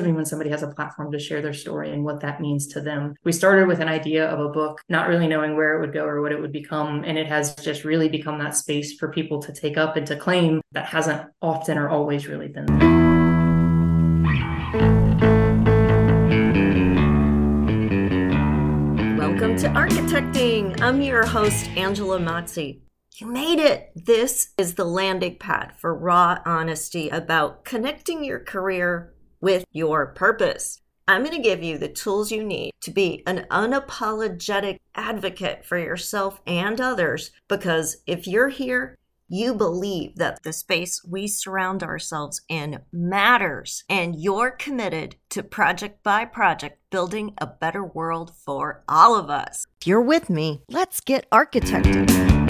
mean when somebody has a platform to share their story and what that means to them? We started with an idea of a book, not really knowing where it would go or what it would become. And it has just really become that space for people to take up and to claim that hasn't often or always really been there. Welcome to Architecting. I'm your host, Angela Mazzi. You made it. This is the landing pad for raw honesty about connecting your career with your purpose. I'm going to give you the tools you need to be an unapologetic advocate for yourself and others because if you're here, you believe that the space we surround ourselves in matters and you're committed to project by project building a better world for all of us. If you're with me, let's get architected.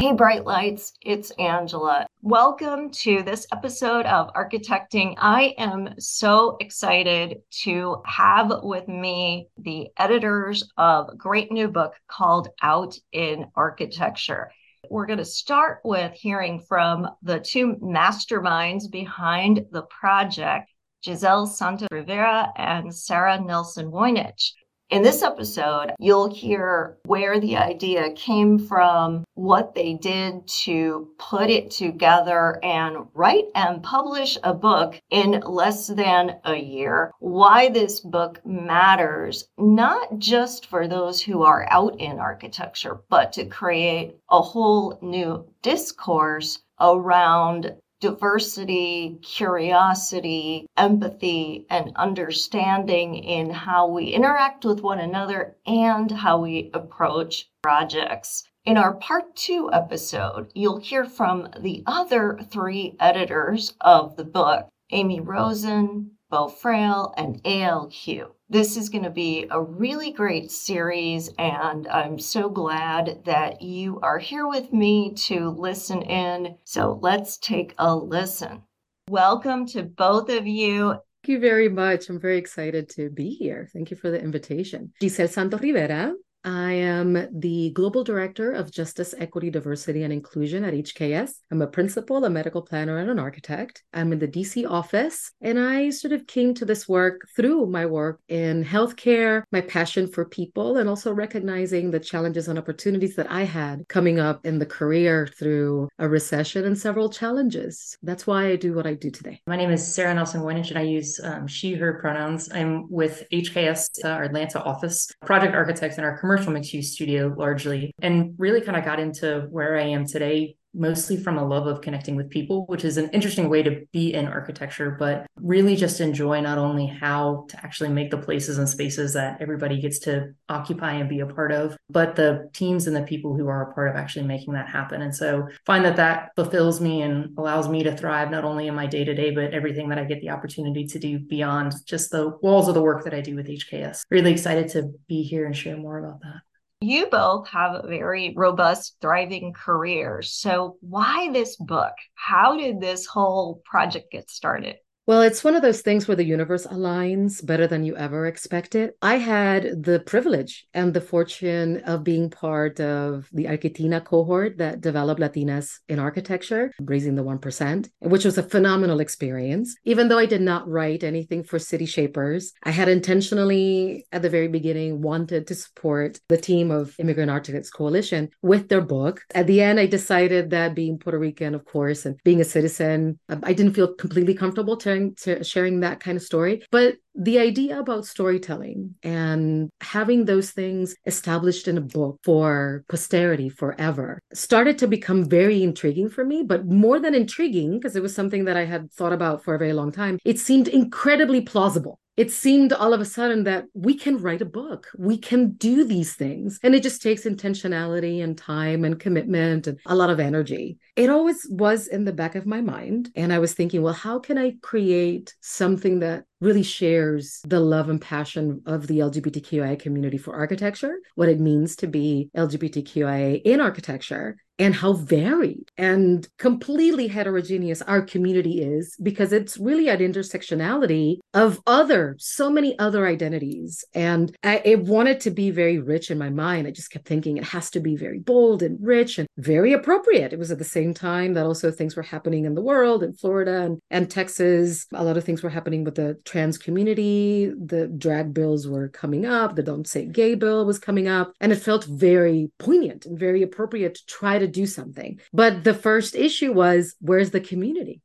Hey, Bright Lights, it's Angela. Welcome to this episode of Architecting. I am so excited to have with me the editors of a great new book called Out in Architecture. We're going to start with hearing from the two masterminds behind the project, Yiselle Santos Rivera and Sarah Nelson Woynicz. In this episode, you'll hear where the idea came from, what they did to put it together and write and publish a book in less than a year, why this book matters, not just for those who are out in architecture, but to create a whole new discourse around diversity, curiosity, empathy, and understanding in how we interact with one another and how we approach projects. In our part two episode, you'll hear from the other three editors of the book Amy Rosen, Beau Frail, and ALQ. This is going to be a really great series, and I'm so glad that you are here with me to listen in. So let's take a listen. Welcome to both of you. Thank you very much. I'm very excited to be here. Thank you for the invitation. Yiselle Santos Rivera I am the Global Director of Justice, Equity, Diversity, and Inclusion at HKS. I'm a principal, a medical planner, and an architect. I'm in the DC office, and I sort of came to this work through my work in healthcare, my passion for people, and also recognizing the challenges and opportunities that I had coming up in the career through a recession and several challenges. That's why I do what I do today. My name is Sarah Nelson Woynicz, and I use um, she, her pronouns. I'm with HKS, uh, our Atlanta office, project architect in our commercial mixed use studio largely, and really kind of got into where I am today mostly from a love of connecting with people, which is an interesting way to be in architecture, but really just enjoy not only how to actually make the places and spaces that everybody gets to occupy and be a part of, but the teams and the people who are a part of actually making that happen. And so find that that fulfills me and allows me to thrive not only in my day to day, but everything that I get the opportunity to do beyond just the walls of the work that I do with HKS. Really excited to be here and share more about that. You both have a very robust, thriving careers. So, why this book? How did this whole project get started? Well, it's one of those things where the universe aligns better than you ever expected. I had the privilege and the fortune of being part of the Arquitina cohort that developed Latinas in architecture, raising the 1%, which was a phenomenal experience. Even though I did not write anything for City Shapers, I had intentionally, at the very beginning, wanted to support the team of Immigrant Architects Coalition with their book. At the end, I decided that being Puerto Rican, of course, and being a citizen, I didn't feel completely comfortable to sharing sharing that kind of story but the idea about storytelling and having those things established in a book for posterity forever started to become very intriguing for me but more than intriguing because it was something that i had thought about for a very long time it seemed incredibly plausible it seemed all of a sudden that we can write a book, we can do these things. And it just takes intentionality and time and commitment and a lot of energy. It always was in the back of my mind. And I was thinking, well, how can I create something that really shares the love and passion of the LGBTQIA community for architecture, what it means to be LGBTQIA in architecture, and how varied and completely heterogeneous our community is because it's really at intersectionality of other so many other identities and I, it wanted to be very rich in my mind i just kept thinking it has to be very bold and rich and very appropriate it was at the same same time that also things were happening in the world, in Florida and, and Texas. A lot of things were happening with the trans community. The drag bills were coming up, the Don't Say Gay bill was coming up. And it felt very poignant and very appropriate to try to do something. But the first issue was where's the community?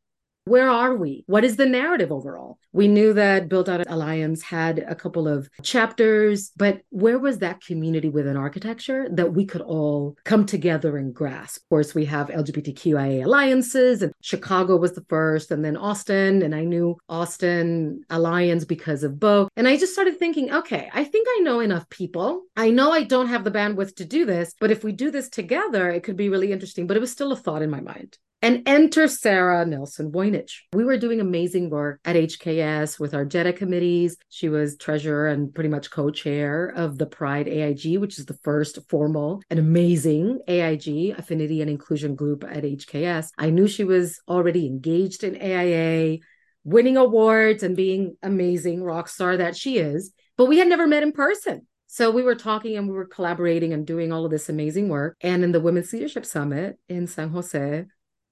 Where are we? What is the narrative overall? We knew that Built Out Alliance had a couple of chapters, but where was that community within architecture that we could all come together and grasp? Of course, we have LGBTQIA alliances, and Chicago was the first, and then Austin. And I knew Austin Alliance because of Bo. And I just started thinking, okay, I think I know enough people. I know I don't have the bandwidth to do this, but if we do this together, it could be really interesting. But it was still a thought in my mind. And enter Sarah Nelson Woynicz. We were doing amazing work at HKS with our JEDA committees. She was treasurer and pretty much co chair of the Pride AIG, which is the first formal and amazing AIG, Affinity and Inclusion Group at HKS. I knew she was already engaged in AIA, winning awards and being amazing rock star that she is, but we had never met in person. So we were talking and we were collaborating and doing all of this amazing work. And in the Women's Leadership Summit in San Jose,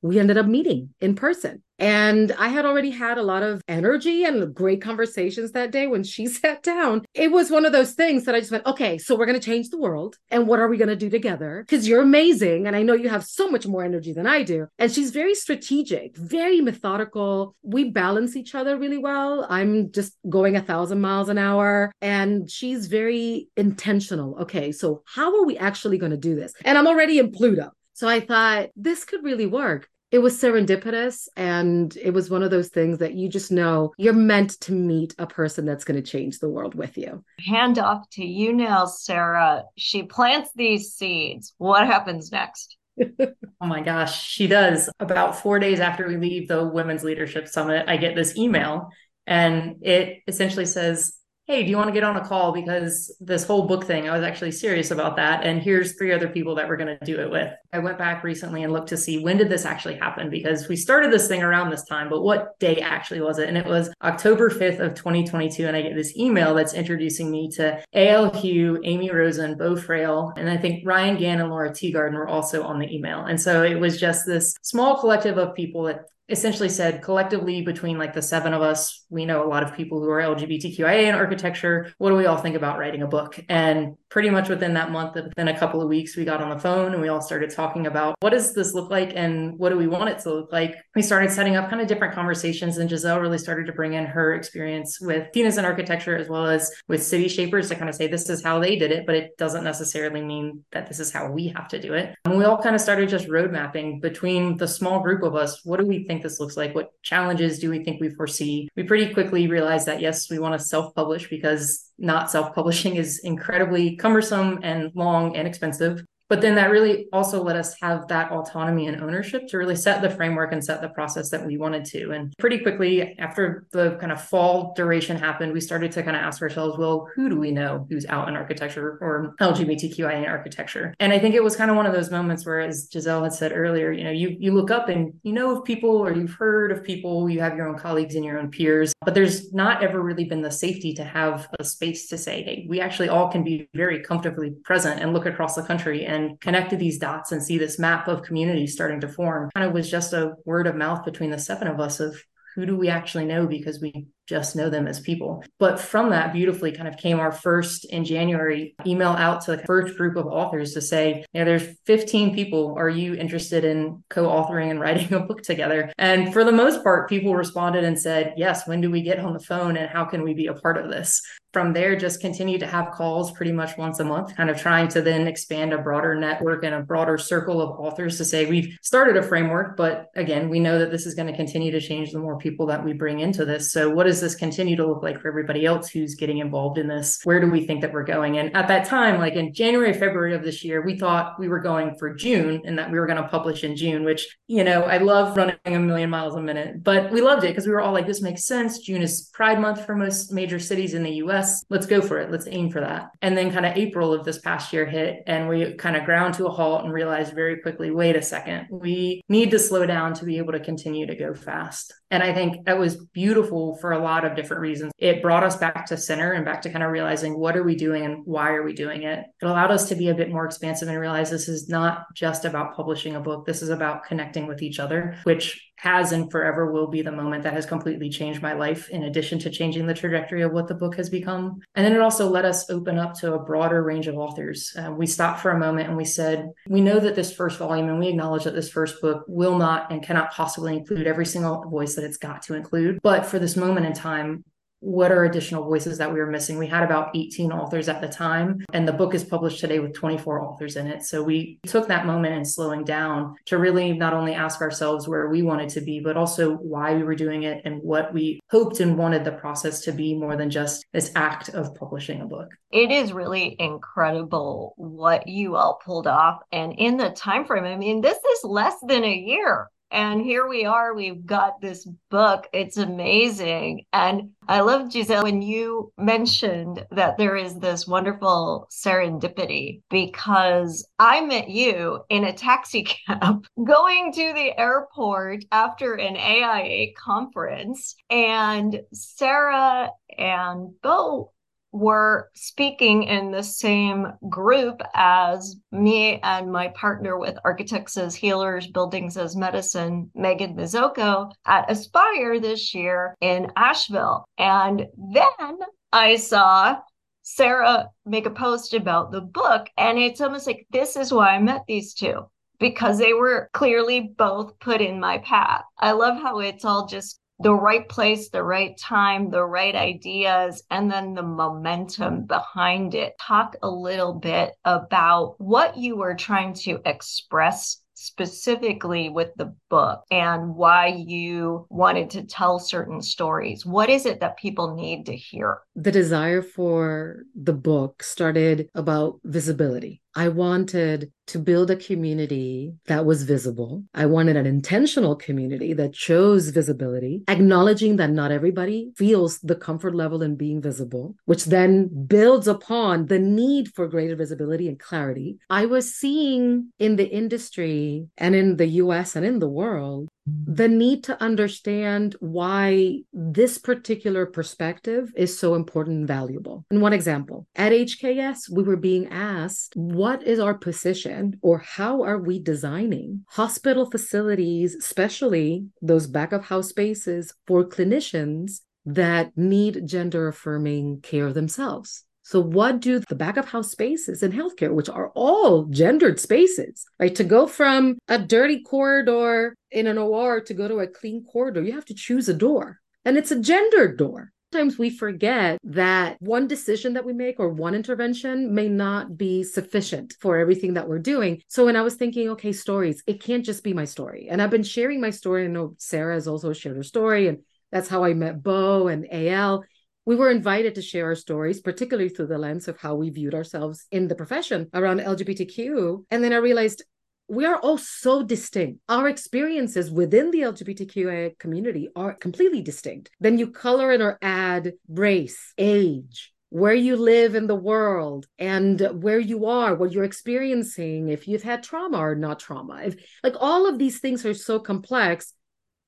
we ended up meeting in person. And I had already had a lot of energy and great conversations that day when she sat down. It was one of those things that I just went, okay, so we're going to change the world. And what are we going to do together? Because you're amazing. And I know you have so much more energy than I do. And she's very strategic, very methodical. We balance each other really well. I'm just going a thousand miles an hour. And she's very intentional. Okay, so how are we actually going to do this? And I'm already in Pluto. So I thought this could really work it was serendipitous and it was one of those things that you just know you're meant to meet a person that's going to change the world with you. Hand off to you now, Sarah. She plants these seeds. What happens next? oh my gosh, she does. About four days after we leave the Women's Leadership Summit, I get this email and it essentially says, hey, do you want to get on a call? Because this whole book thing, I was actually serious about that. And here's three other people that we're going to do it with. I went back recently and looked to see when did this actually happen? Because we started this thing around this time, but what day actually was it? And it was October 5th of 2022. And I get this email that's introducing me to A.L. Hugh, Amy Rosen, Beau Frail, and I think Ryan Gann and Laura Teagarden were also on the email. And so it was just this small collective of people that essentially said collectively between like the seven of us we know a lot of people who are lgbtqia in architecture. What do we all think about writing a book? And pretty much within that month within a couple of weeks we got on the phone and we all started talking about what does this look like and what do we want it to look like? We started setting up kind of different conversations and yiselle really started to bring in her experience with latinas in architecture as well as with city shapers to kind of say this is how they did it but it doesn't necessarily mean that this is how we have to do it. And we all kind of started just road mapping between the small group of us. What do we think this looks like? What challenges do we think we foresee? We pretty quickly realized that yes, we want to self publish because not self publishing is incredibly cumbersome and long and expensive. But then that really also let us have that autonomy and ownership to really set the framework and set the process that we wanted to. And pretty quickly, after the kind of fall duration happened, we started to kind of ask ourselves, well, who do we know who's out in architecture or LGBTQIA in architecture? And I think it was kind of one of those moments where, as Yiselle had said earlier, you know, you you look up and you know of people or you've heard of people, you have your own colleagues and your own peers, but there's not ever really been the safety to have a space to say, hey, we actually all can be very comfortably present and look across the country and and connected these dots and see this map of community starting to form kind of was just a word of mouth between the seven of us of who do we actually know because we just know them as people. But from that, beautifully kind of came our first in January email out to the first group of authors to say, you know, there's 15 people. Are you interested in co authoring and writing a book together? And for the most part, people responded and said, yes, when do we get on the phone and how can we be a part of this? from there just continue to have calls pretty much once a month kind of trying to then expand a broader network and a broader circle of authors to say we've started a framework but again we know that this is going to continue to change the more people that we bring into this so what does this continue to look like for everybody else who's getting involved in this? Where do we think that we're going? And at that time like in january february of this year we thought we were going for june and that we were going to publish in june which you know i love running a million miles a minute but we loved it because we were all like this makes sense. June is pride month for most major cities in the us let's go for it. Let's aim for that. And then kind of april of this past year hit and we kind of ground to a halt and realized very quickly wait a second. We need to slow down to be able to continue to go fast. And i think that was beautiful for a lot of different reasons. It brought us back to center and back to kind of realizing what are we doing and why are we doing it. It allowed us to be a bit more expansive and realize this is not just about publishing a book. This is about connecting with each other, which has and forever will be the moment that has completely changed my life, in addition to changing the trajectory of what the book has become. And then it also let us open up to a broader range of authors. Uh, we stopped for a moment and we said, we know that this first volume, and we acknowledge that this first book will not and cannot possibly include every single voice that it's got to include. But for this moment in time, what are additional voices that we were missing? We had about 18 authors at the time, and the book is published today with 24 authors in it. So we took that moment and slowing down to really not only ask ourselves where we wanted to be, but also why we were doing it and what we hoped and wanted the process to be more than just this act of publishing a book. It is really incredible what you all pulled off. And in the time frame, I mean, this is less than a year and here we are, we've got this book. It's amazing. And I love, Yiselle, when you mentioned that there is this wonderful serendipity because I met you in a taxi cab going to the airport after an AIA conference. And Sarah and Bo were speaking in the same group as me and my partner with Architects as Healers, Buildings as Medicine, Megan Mizoko, at Aspire this year in Asheville. And then I saw Sarah make a post about the book, and it's almost like this is why I met these two because they were clearly both put in my path. I love how it's all just the right place, the right time, the right ideas, and then the momentum behind it. Talk a little bit about what you were trying to express specifically with the book and why you wanted to tell certain stories. What is it that people need to hear? The desire for the book started about visibility. I wanted to build a community that was visible. I wanted an intentional community that chose visibility, acknowledging that not everybody feels the comfort level in being visible, which then builds upon the need for greater visibility and clarity. I was seeing in the industry and in the US and in the world the need to understand why this particular perspective is so important and valuable. And one example at HKS, we were being asked, what is our position or how are we designing hospital facilities, especially those back of house spaces for clinicians that need gender affirming care themselves? So, what do the back of house spaces in healthcare, which are all gendered spaces, right? To go from a dirty corridor in an OR to go to a clean corridor, you have to choose a door, and it's a gendered door. Sometimes we forget that one decision that we make or one intervention may not be sufficient for everything that we're doing. So when I was thinking, okay, stories, it can't just be my story. And I've been sharing my story. I know Sarah has also shared her story, and that's how I met Bo and AL we were invited to share our stories, particularly through the lens of how we viewed ourselves in the profession around LGBTQ. And then I realized we are all so distinct. Our experiences within the LGBTQIA community are completely distinct. Then you color in or add race, age, where you live in the world and where you are, what you're experiencing, if you've had trauma or not trauma. If, like all of these things are so complex.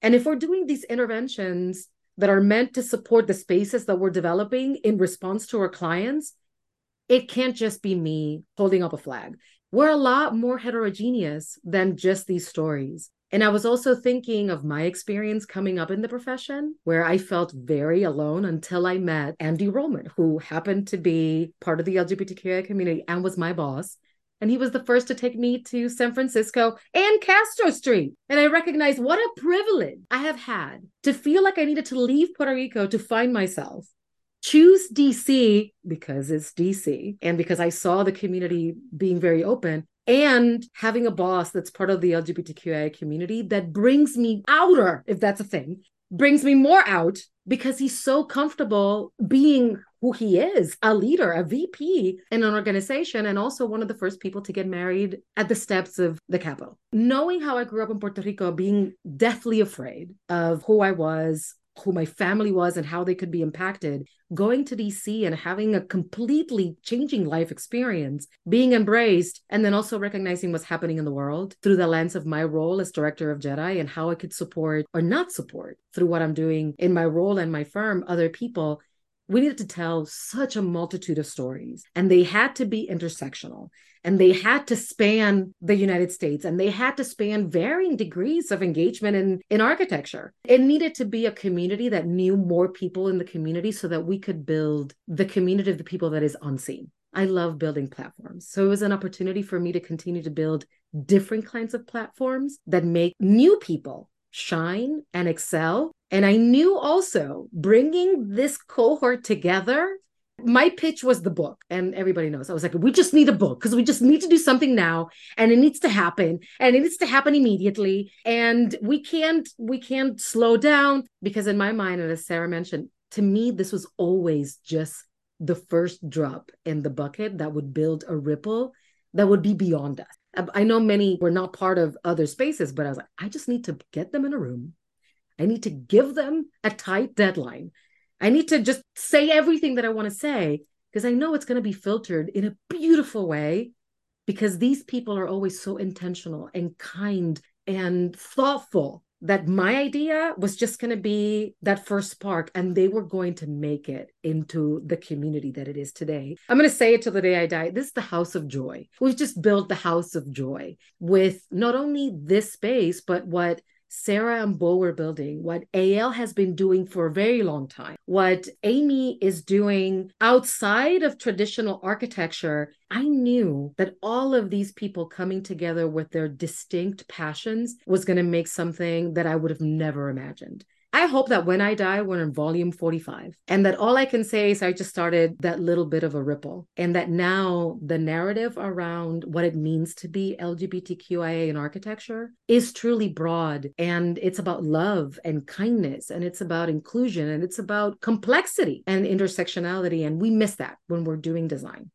And if we're doing these interventions that are meant to support the spaces that we're developing in response to our clients, it can't just be me holding up a flag. We're a lot more heterogeneous than just these stories. And I was also thinking of my experience coming up in the profession, where I felt very alone until I met Andy Roman, who happened to be part of the LGBTQI community and was my boss and he was the first to take me to San Francisco and Castro Street. And I recognized what a privilege I have had to feel like I needed to leave Puerto Rico to find myself. Choose DC because it's DC and because I saw the community being very open and having a boss that's part of the LGBTQIA community that brings me outer, if that's a thing, brings me more out because he's so comfortable being who he is a leader, a VP in an organization, and also one of the first people to get married at the steps of the Capitol. Knowing how I grew up in Puerto Rico, being deathly afraid of who I was, who my family was and how they could be impacted, going to DC and having a completely changing life experience, being embraced, and then also recognizing what's happening in the world through the lens of my role as director of Jedi and how I could support or not support through what I'm doing in my role and my firm, other people we needed to tell such a multitude of stories and they had to be intersectional and they had to span the united states and they had to span varying degrees of engagement in, in architecture. It needed to be a community that knew more people in the community so that we could build the community of the people that is unseen. I love building platforms. So it was an opportunity for me to continue to build different kinds of platforms that make new people shine and excel and I knew also bringing this cohort together. My pitch was the book, and everybody knows. I was like, we just need a book because we just need to do something now, and it needs to happen, and it needs to happen immediately. And we can't, we can't slow down because, in my mind, and as Sarah mentioned, to me, this was always just the first drop in the bucket that would build a ripple that would be beyond us. I know many were not part of other spaces, but I was like, I just need to get them in a room I need to give them a tight deadline. I need to just say everything that I want to say because I know it's going to be filtered in a beautiful way because these people are always so intentional and kind and thoughtful that my idea was just going to be that first spark and they were going to make it into the community that it is today. I'm going to say it till the day I die. This is the house of joy. We've just built the house of joy with not only this space, but what Sarah and Bo were building, what AL has been doing for a very long time, what Amy is doing outside of traditional architecture, I knew that all of these people coming together with their distinct passions was going to make something that I would have never imagined. I hope that when I die, we're in volume 45 and that all I can say is I just started that little bit of a ripple and that now the narrative around what it means to be LGBTQIA in architecture is truly broad and it's about love and kindness and it's about inclusion and it's about complexity and intersectionality. And we miss that when we're doing design.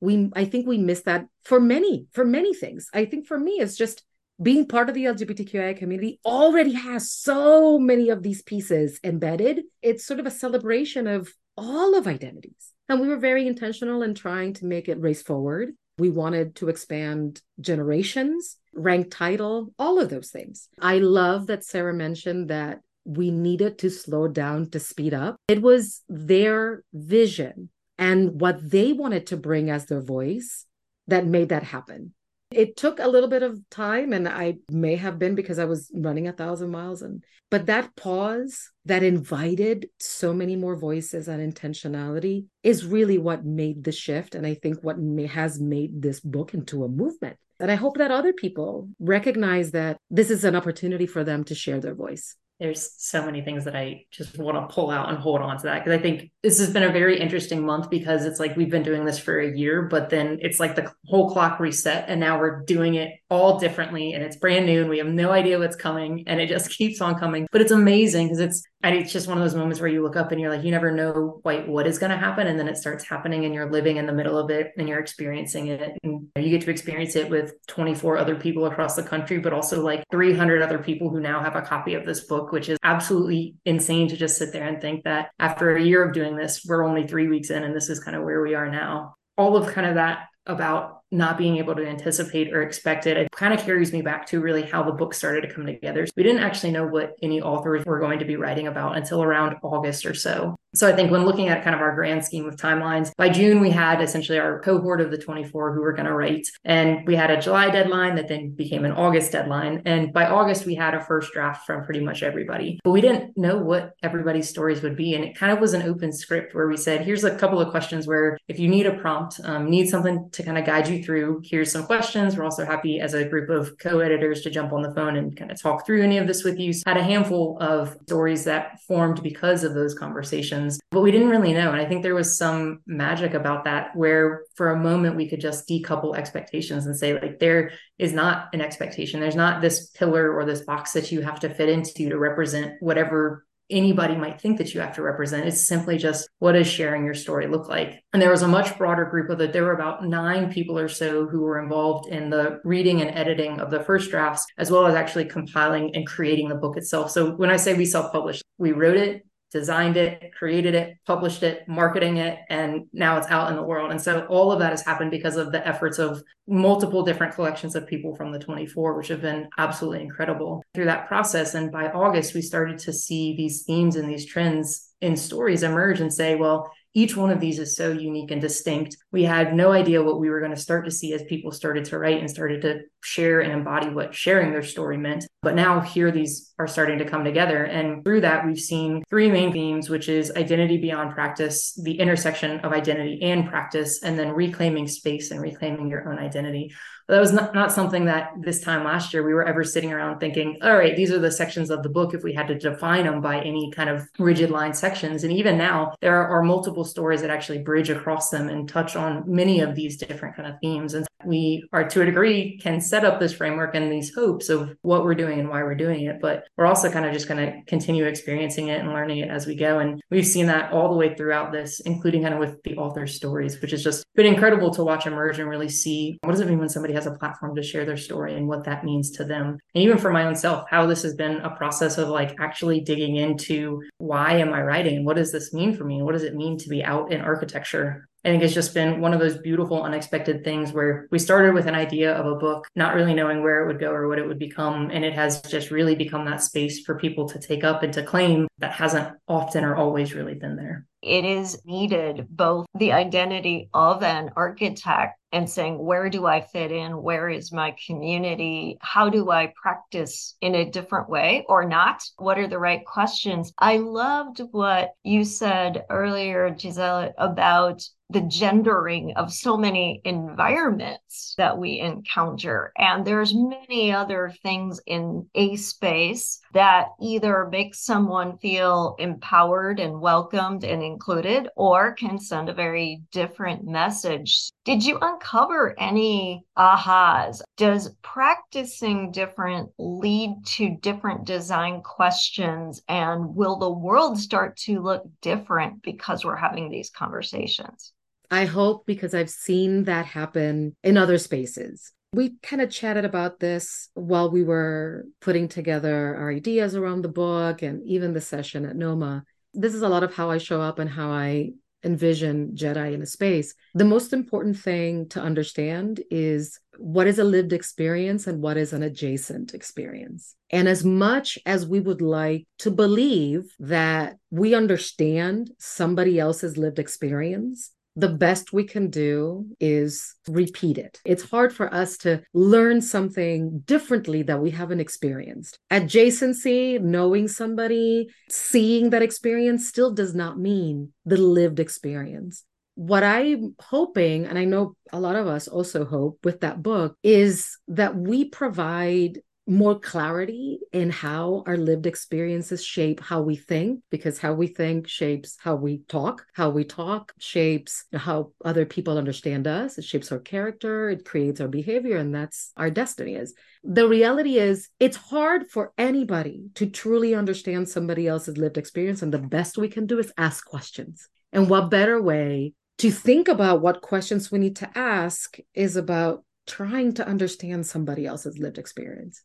We, I think we miss that for many, for many things. I think for me, it's just being part of the LGBTQIA community already has so many of these pieces embedded. It's sort of a celebration of all of identities. And we were very intentional in trying to make it race forward. We wanted to expand generations, rank title, all of those things. I love that Sarah mentioned that we needed to slow down to speed up. It was their vision and what they wanted to bring as their voice that made that happen. It took a little bit of time, and I may have been because I was running a thousand miles. And but that pause that invited so many more voices and intentionality is really what made the shift, and I think what may, has made this book into a movement. And I hope that other people recognize that this is an opportunity for them to share their voice there's so many things that I just want to pull out and hold on to that because I think this has been a very interesting month because it's like we've been doing this for a year, but then it's like the whole clock reset and now we're doing it all differently and it's brand new and we have no idea what's coming and it just keeps on coming. But it's amazing because it's and it's just one of those moments where you look up and you're like, you never know quite what is going to happen. And then it starts happening and you're living in the middle of it and you're experiencing it. And you get to experience it with 24 other people across the country, but also like 300 other people who now have a copy of this book, which is absolutely insane to just sit there and think that after a year of doing this, we're only three weeks in and this is kind of where we are now. All of kind of that about not being able to anticipate or expect it. It kind of carries me back to really how the book started to come together. We didn't actually know what any authors were going to be writing about until around August or so. So I think when looking at kind of our grand scheme of timelines, by June we had essentially our cohort of the 24 who were going to write, and we had a July deadline that then became an August deadline. And by August we had a first draft from pretty much everybody, but we didn't know what everybody's stories would be, and it kind of was an open script where we said, here's a couple of questions where if you need a prompt, um, need something to kind of guide you through, here's some questions. We're also happy as a group of co-editors to jump on the phone and kind of talk through any of this with you. So had a handful of stories that formed because of those conversations but we didn't really know. And I think there was some magic about that where for a moment we could just decouple expectations and say, like, there is not an expectation. There's not this pillar or this box that you have to fit into to represent whatever anybody might think that you have to represent. It's simply just what does sharing your story look like? And there was a much broader group of it. There were about nine people or so who were involved in the reading and editing of the first drafts, as well as actually compiling and creating the book itself. So when I say we self published, we wrote it, designed it, created it, published it, marketing it, and now it's out in the world. And so all of that has happened because of the efforts of multiple different collections of people from the 24, which have been absolutely incredible through that process. And by August, we started to see these themes and these trends in stories emerge and say, well, each one of these is so unique and distinct. We had no idea what we were going to start to see as people started to write and started to share and embody what sharing their story meant. But now here these are starting to come together. And through that, we've seen three main themes, which is identity beyond practice, the intersection of identity and practice, and then reclaiming space and reclaiming your own identity that was not, not something that this time last year we were ever sitting around thinking, all right, these are the sections of the book if we had to define them by any kind of rigid line sections. And even now, there are multiple stories that actually bridge across them and touch on many of these different kind of themes. And we are to a degree can set up this framework and these hopes of what we're doing and why we're doing it. But we're also kind of just going to continue experiencing it and learning it as we go. And we've seen that all the way throughout this, including kind of with the author's stories, which has just been incredible to watch emerge and really see what does it mean when somebody has a platform to share their story and what that means to them. And even for my own self, how this has been a process of like actually digging into why am I writing? And what does this mean for me? What does it mean to be out in architecture? I think it's just been one of those beautiful, unexpected things where we started with an idea of a book, not really knowing where it would go or what it would become. And it has just really become that space for people to take up and to claim that hasn't often or always really been there. It is needed both the identity of an architect and saying, where do I fit in? Where is my community? How do I practice in a different way or not? What are the right questions? I loved what you said earlier, Yiselle, about the gendering of so many environments that we encounter and there's many other things in a space that either makes someone feel empowered and welcomed and included or can send a very different message. Did you uncover any ahas? Does practicing different lead to different design questions and will the world start to look different because we're having these conversations? I hope because I've seen that happen in other spaces. We kind of chatted about this while we were putting together our ideas around the book and even the session at NOMA. This is a lot of how I show up and how I envision Jedi in a space. The most important thing to understand is what is a lived experience and what is an adjacent experience. And as much as we would like to believe that we understand somebody else's lived experience, the best we can do is repeat it. It's hard for us to learn something differently that we haven't experienced. Adjacency, knowing somebody, seeing that experience still does not mean the lived experience. What I'm hoping, and I know a lot of us also hope with that book, is that we provide more clarity in how our lived experiences shape how we think because how we think shapes how we talk. How we talk shapes how other people understand us. It shapes our character. It creates our behavior and that's our destiny is. The reality is it's hard for anybody to truly understand somebody else's lived experience and the best we can do is ask questions. And what better way to think about what questions we need to ask is about trying to understand somebody else's lived experience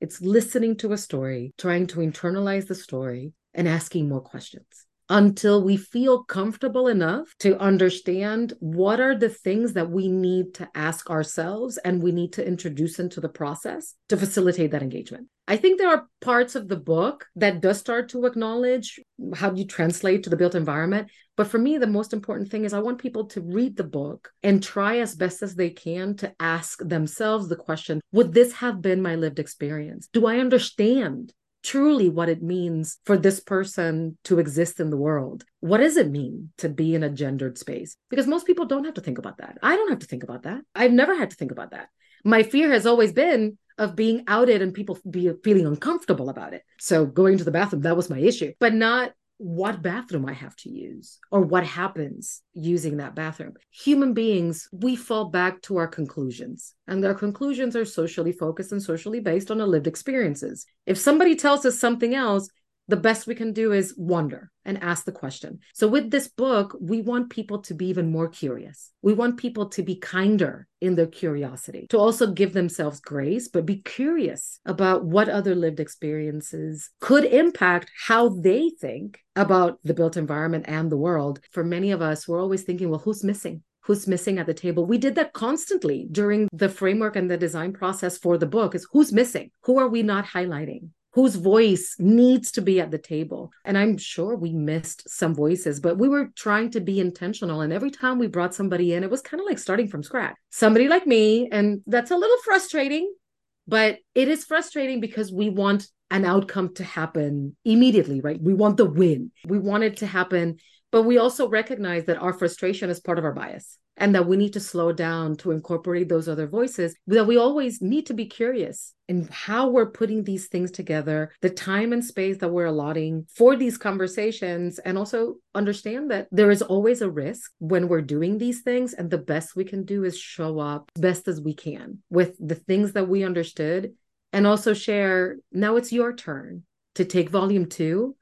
it's listening to a story, trying to internalize the story, and asking more questions until we feel comfortable enough to understand what are the things that we need to ask ourselves and we need to introduce into the process to facilitate that engagement. I think there are parts of the book that does start to acknowledge how you translate to the built environment. But for me, the most important thing is I want people to read the book and try as best as they can to ask themselves the question Would this have been my lived experience? Do I understand truly what it means for this person to exist in the world. What does it mean to be in a gendered space? Because most people don't have to think about that. I don't have to think about that. I've never had to think about that. My fear has always been of being outed and people be feeling uncomfortable about it. So going to the bathroom, that was my issue, but not what bathroom I have to use or what happens using that bathroom. Human beings, we fall back to our conclusions, and our conclusions are socially focused and socially based on our lived experiences. If somebody tells us something else, the best we can do is wonder and ask the question. So, with this book, we want people to be even more curious. We want people to be kinder in their curiosity, to also give themselves grace, but be curious about what other lived experiences could impact how they think about the built environment and the world. For many of us, we're always thinking, well, who's missing? who's missing at the table. We did that constantly during the framework and the design process for the book is who's missing? Who are we not highlighting? Whose voice needs to be at the table. And I'm sure we missed some voices, but we were trying to be intentional. And every time we brought somebody in, it was kind of like starting from scratch. Somebody like me. And that's a little frustrating, but it is frustrating because we want an outcome to happen immediately, right? We want the win. We want it to happen. But we also recognize that our frustration is part of our bias and that we need to slow down to incorporate those other voices that we always need to be curious in how we're putting these things together the time and space that we're allotting for these conversations and also understand that there is always a risk when we're doing these things and the best we can do is show up best as we can with the things that we understood and also share now it's your turn to take volume 2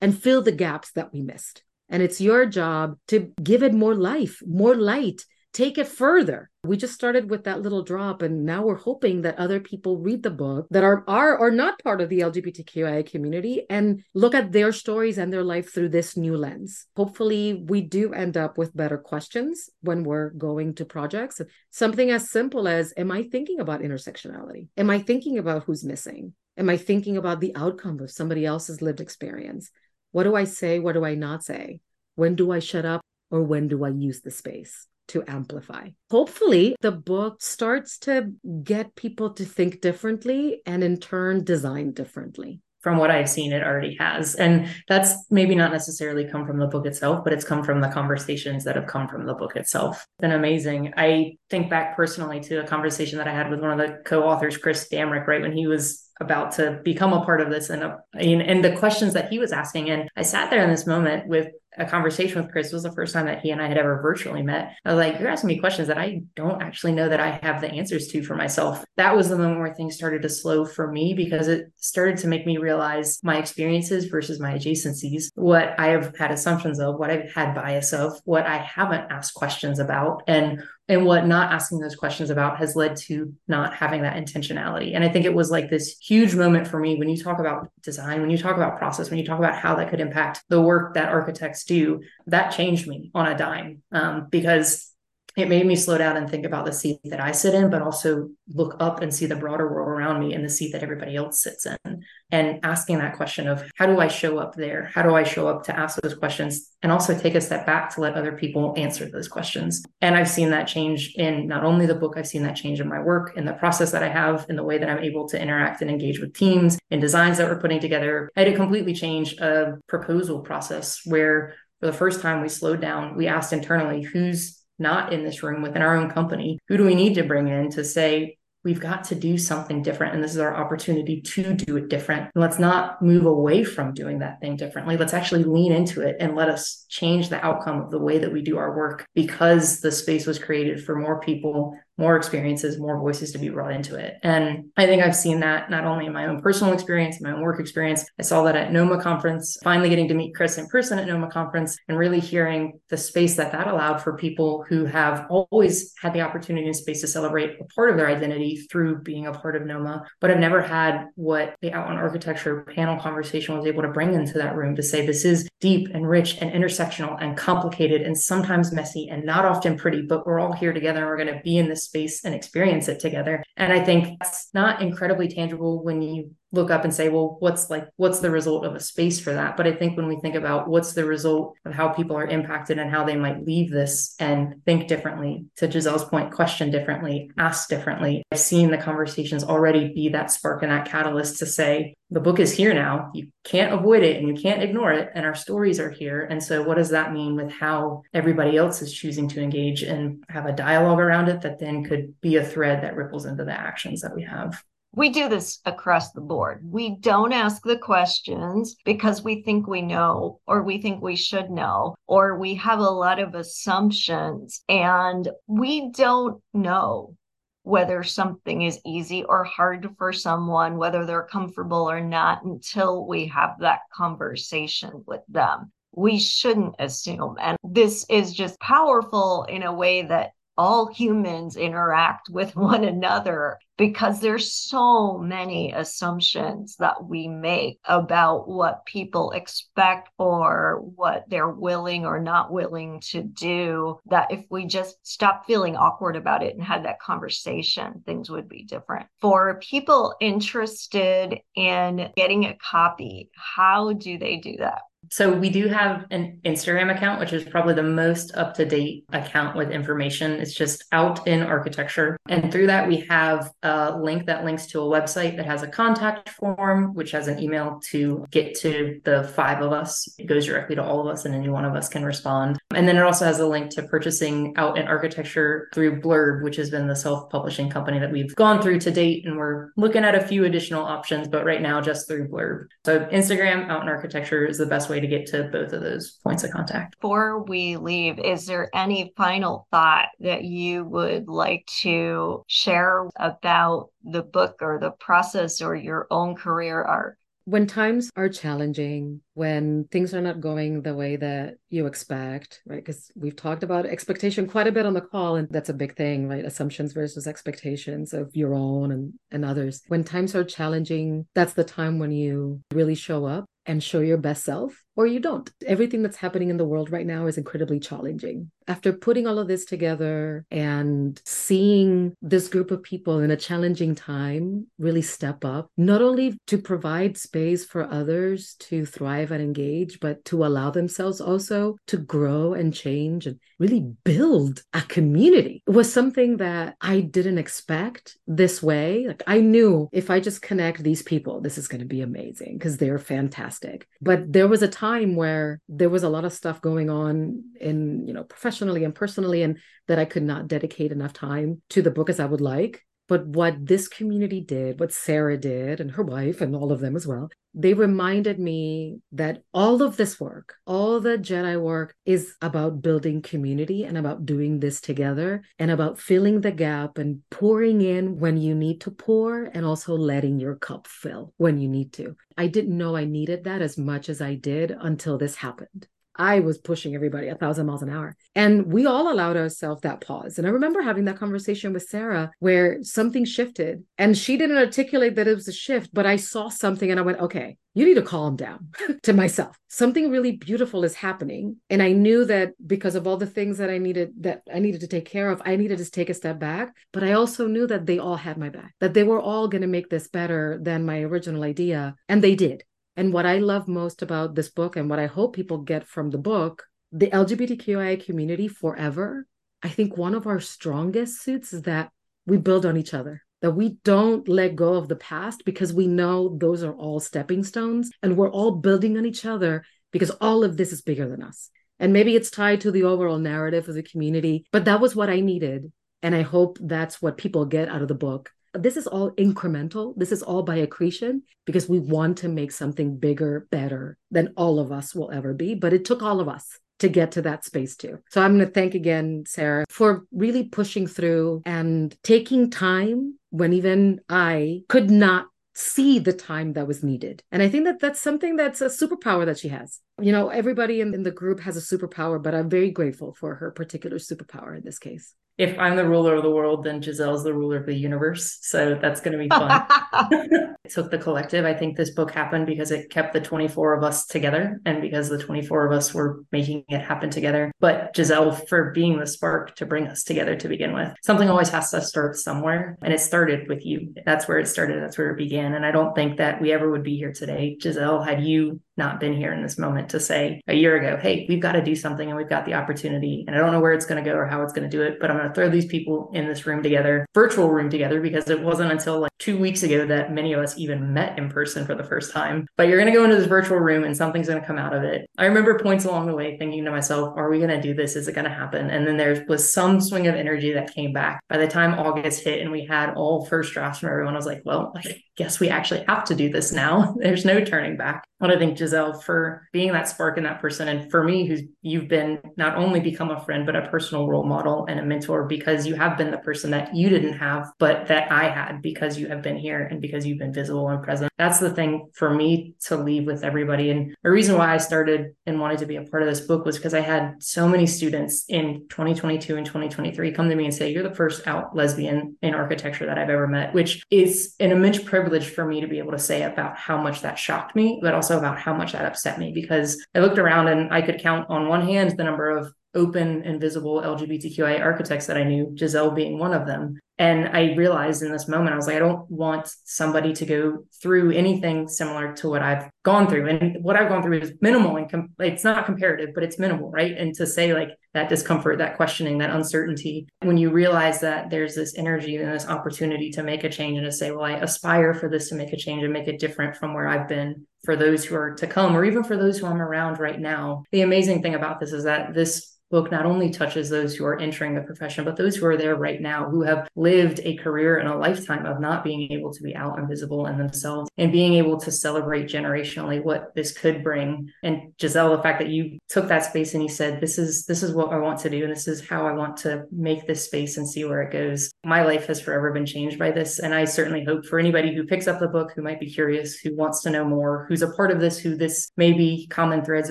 and fill the gaps that we missed and it's your job to give it more life, more light, take it further. We just started with that little drop, and now we're hoping that other people read the book that are are or not part of the LGBTQIA community and look at their stories and their life through this new lens. Hopefully, we do end up with better questions when we're going to projects. Something as simple as Am I thinking about intersectionality? Am I thinking about who's missing? Am I thinking about the outcome of somebody else's lived experience? What do I say? What do I not say? When do I shut up or when do I use the space? to amplify. Hopefully, the book starts to get people to think differently and in turn design differently. From what I've seen, it already has. And that's maybe not necessarily come from the book itself, but it's come from the conversations that have come from the book itself. It's been amazing. I think back personally to a conversation that I had with one of the co authors, Chris Damrick, right when he was about to become a part of this and, uh, and the questions that he was asking. And I sat there in this moment with a conversation with Chris was the first time that he and I had ever virtually met. I was like, You're asking me questions that I don't actually know that I have the answers to for myself. That was the moment where things started to slow for me because it started to make me realize my experiences versus my adjacencies, what I have had assumptions of, what I've had bias of, what I haven't asked questions about, and and what not asking those questions about has led to not having that intentionality. And i think it was like this huge moment for me when you talk about design when you talk about process when you talk about how that could impact the work that architects do that changed me on a dime um, because it made me slow down and think about the seat that I sit in, but also look up and see the broader world around me and the seat that everybody else sits in. And asking that question of how do I show up there? How do I show up to ask those questions? And also take a step back to let other people answer those questions. And I've seen that change in not only the book, I've seen that change in my work, in the process that I have, in the way that I'm able to interact and engage with teams, in designs that we're putting together. I had to completely change a proposal process where for the first time we slowed down, we asked internally who's not in this room within our own company? Who do we need to bring in to say, we've got to do something different and this is our opportunity to do it different let's not move away from doing that thing differently let's actually lean into it and let us change the outcome of the way that we do our work because the space was created for more people more experiences, more voices to be brought into it. And I think I've seen that not only in my own personal experience, my own work experience. I saw that at NOMA conference, finally getting to meet Chris in person at NOMA conference and really hearing the space that that allowed for people who have always had the opportunity and space to celebrate a part of their identity through being a part of NOMA, but have never had what the Out on Architecture panel conversation was able to bring into that room to say this is deep and rich and intersectional and complicated and sometimes messy and not often pretty, but we're all here together and we're going to be in this space and experience it together. And I think that's not incredibly tangible when you look up and say, well, what's like, what's the result of a space for that? But I think when we think about what's the result of how people are impacted and how they might leave this and think differently, to Yiselle's point, question differently, ask differently, I've seen the conversations already be that spark and that catalyst to say, the book is here now. You can't avoid it and you can't ignore it. And our stories are here. And so, what does that mean with how everybody else is choosing to engage and have a dialogue around it that then could be a thread that ripples into the actions that we have? We do this across the board. We don't ask the questions because we think we know or we think we should know, or we have a lot of assumptions and we don't know whether something is easy or hard for someone, whether they're comfortable or not, until we have that conversation with them. We shouldn't assume. And this is just powerful in a way that all humans interact with one another because there's so many assumptions that we make about what people expect or what they're willing or not willing to do that if we just stop feeling awkward about it and had that conversation things would be different. For people interested in getting a copy how do they do that so we do have an Instagram account, which is probably the most up to date account with information. It's just out in architecture. And through that, we have a link that links to a website that has a contact form, which has an email to get to the five of us. It goes directly to all of us, and any one of us can respond. And then it also has a link to purchasing out in architecture through Blurb, which has been the self publishing company that we've gone through to date. And we're looking at a few additional options, but right now, just through Blurb. So Instagram out in architecture is the best way to get to both of those points of contact. Before we leave, is there any final thought that you would like to share about the book or the process or your own career arc? when times are challenging, when things are not going the way that you expect, right? Because we've talked about expectation quite a bit on the call, and that's a big thing, right? Assumptions versus expectations of your own and, and others. When times are challenging, that's the time when you really show up and show your best self or you don't. Everything that's happening in the world right now is incredibly challenging. After putting all of this together and seeing this group of people in a challenging time really step up, not only to provide space for others to thrive and engage, but to allow themselves also to grow and change and really build a community it was something that I didn't expect this way. Like I knew if I just connect these people, this is going to be amazing because they're fantastic. But there was a time time where there was a lot of stuff going on in you know professionally and personally and that i could not dedicate enough time to the book as i would like but what this community did, what Sarah did, and her wife, and all of them as well, they reminded me that all of this work, all the Jedi work, is about building community and about doing this together and about filling the gap and pouring in when you need to pour and also letting your cup fill when you need to. I didn't know I needed that as much as I did until this happened. I was pushing everybody a thousand miles an hour. And we all allowed ourselves that pause. And I remember having that conversation with Sarah where something shifted and she didn't articulate that it was a shift, but I saw something and I went, okay, you need to calm down to myself. Something really beautiful is happening. And I knew that because of all the things that I needed that I needed to take care of, I needed to take a step back. But I also knew that they all had my back, that they were all going to make this better than my original idea. And they did. And what I love most about this book and what I hope people get from the book, the LGBTQIA community forever, I think one of our strongest suits is that we build on each other, that we don't let go of the past because we know those are all stepping stones and we're all building on each other because all of this is bigger than us. And maybe it's tied to the overall narrative of the community, but that was what I needed. And I hope that's what people get out of the book this is all incremental. This is all by accretion because we want to make something bigger, better than all of us will ever be. But it took all of us to get to that space too. So I'm going to thank again Sarah for really pushing through and taking time when even I could not see the time that was needed. And I think that that's something that's a superpower that she has. You know, everybody in, in the group has a superpower, but I'm very grateful for her particular superpower in this case if I'm the ruler of the world, then Yiselle's the ruler of the universe. So that's going to be fun. it took the collective. I think this book happened because it kept the 24 of us together and because the 24 of us were making it happen together. But Yiselle for being the spark to bring us together to begin with. Something always has to start somewhere. And it started with you. That's where it started. That's where it began. And I don't think that we ever would be here today, Yiselle, had you not been here in this moment to say a year ago, hey, we've got to do something and we've got the opportunity. And I don't know where it's going to go or how it's going to do it, but I'm going to throw these people in this room together, virtual room together, because it wasn't until like two weeks ago that many of us even met in person for the first time. But you're going to go into this virtual room and something's going to come out of it. I remember points along the way thinking to myself, are we going to do this? Is it going to happen? And then there was some swing of energy that came back. By the time August hit and we had all first drafts from everyone, I was like, well, guess we actually have to do this now. There's no turning back. But I think Yiselle for being that spark and that person, and for me, who's you've been not only become a friend but a personal role model and a mentor because you have been the person that you didn't have, but that I had because you have been here and because you've been visible and present. That's the thing for me to leave with everybody. And the reason why I started and wanted to be a part of this book was because I had so many students in 2022 and 2023 come to me and say, "You're the first out lesbian in architecture that I've ever met," which is an immense privilege for me to be able to say about how much that shocked me, but also about how much that upset me because I looked around and I could count on one hand the number of open and visible LGBTQI architects that I knew, Yiselle being one of them. And I realized in this moment, I was like, I don't want somebody to go through anything similar to what I've gone through. And what I've gone through is minimal and com- it's not comparative, but it's minimal, right? And to say like that discomfort, that questioning, that uncertainty, when you realize that there's this energy and this opportunity to make a change and to say, well, I aspire for this to make a change and make it different from where I've been for those who are to come, or even for those who I'm around right now. The amazing thing about this is that this book not only touches those who are entering the profession, but those who are there right now who have lived a career and a lifetime of not being able to be out and visible in themselves and being able to celebrate generationally what this could bring. And Yiselle, the fact that you took that space and you said, This is this is what I want to do, and this is how I want to make this space and see where it goes. My life has forever been changed by this. And I certainly hope for anybody who picks up the book, who might be curious, who wants to know more, who's a part of this, who this may be common threads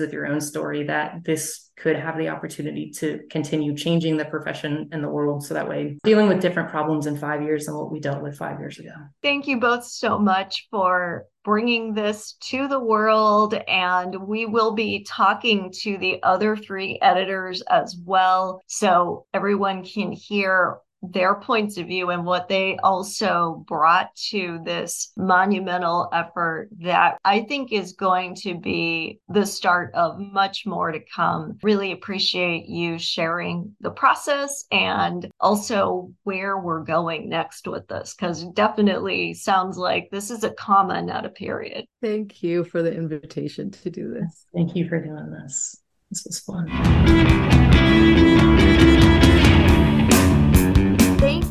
with your own story, that this could have the opportunity to continue changing the profession and the world. So that way dealing with different problems in five years than what we dealt with five years ago. Thank you both so much for bringing this to the world. And we will be talking to the other three editors as well so everyone can hear their points of view and what they also brought to this monumental effort that I think is going to be the start of much more to come. Really appreciate you sharing the process and also where we're going next with this, because definitely sounds like this is a comma, not a period. Thank you for the invitation to do this. Thank you for doing this. This was fun.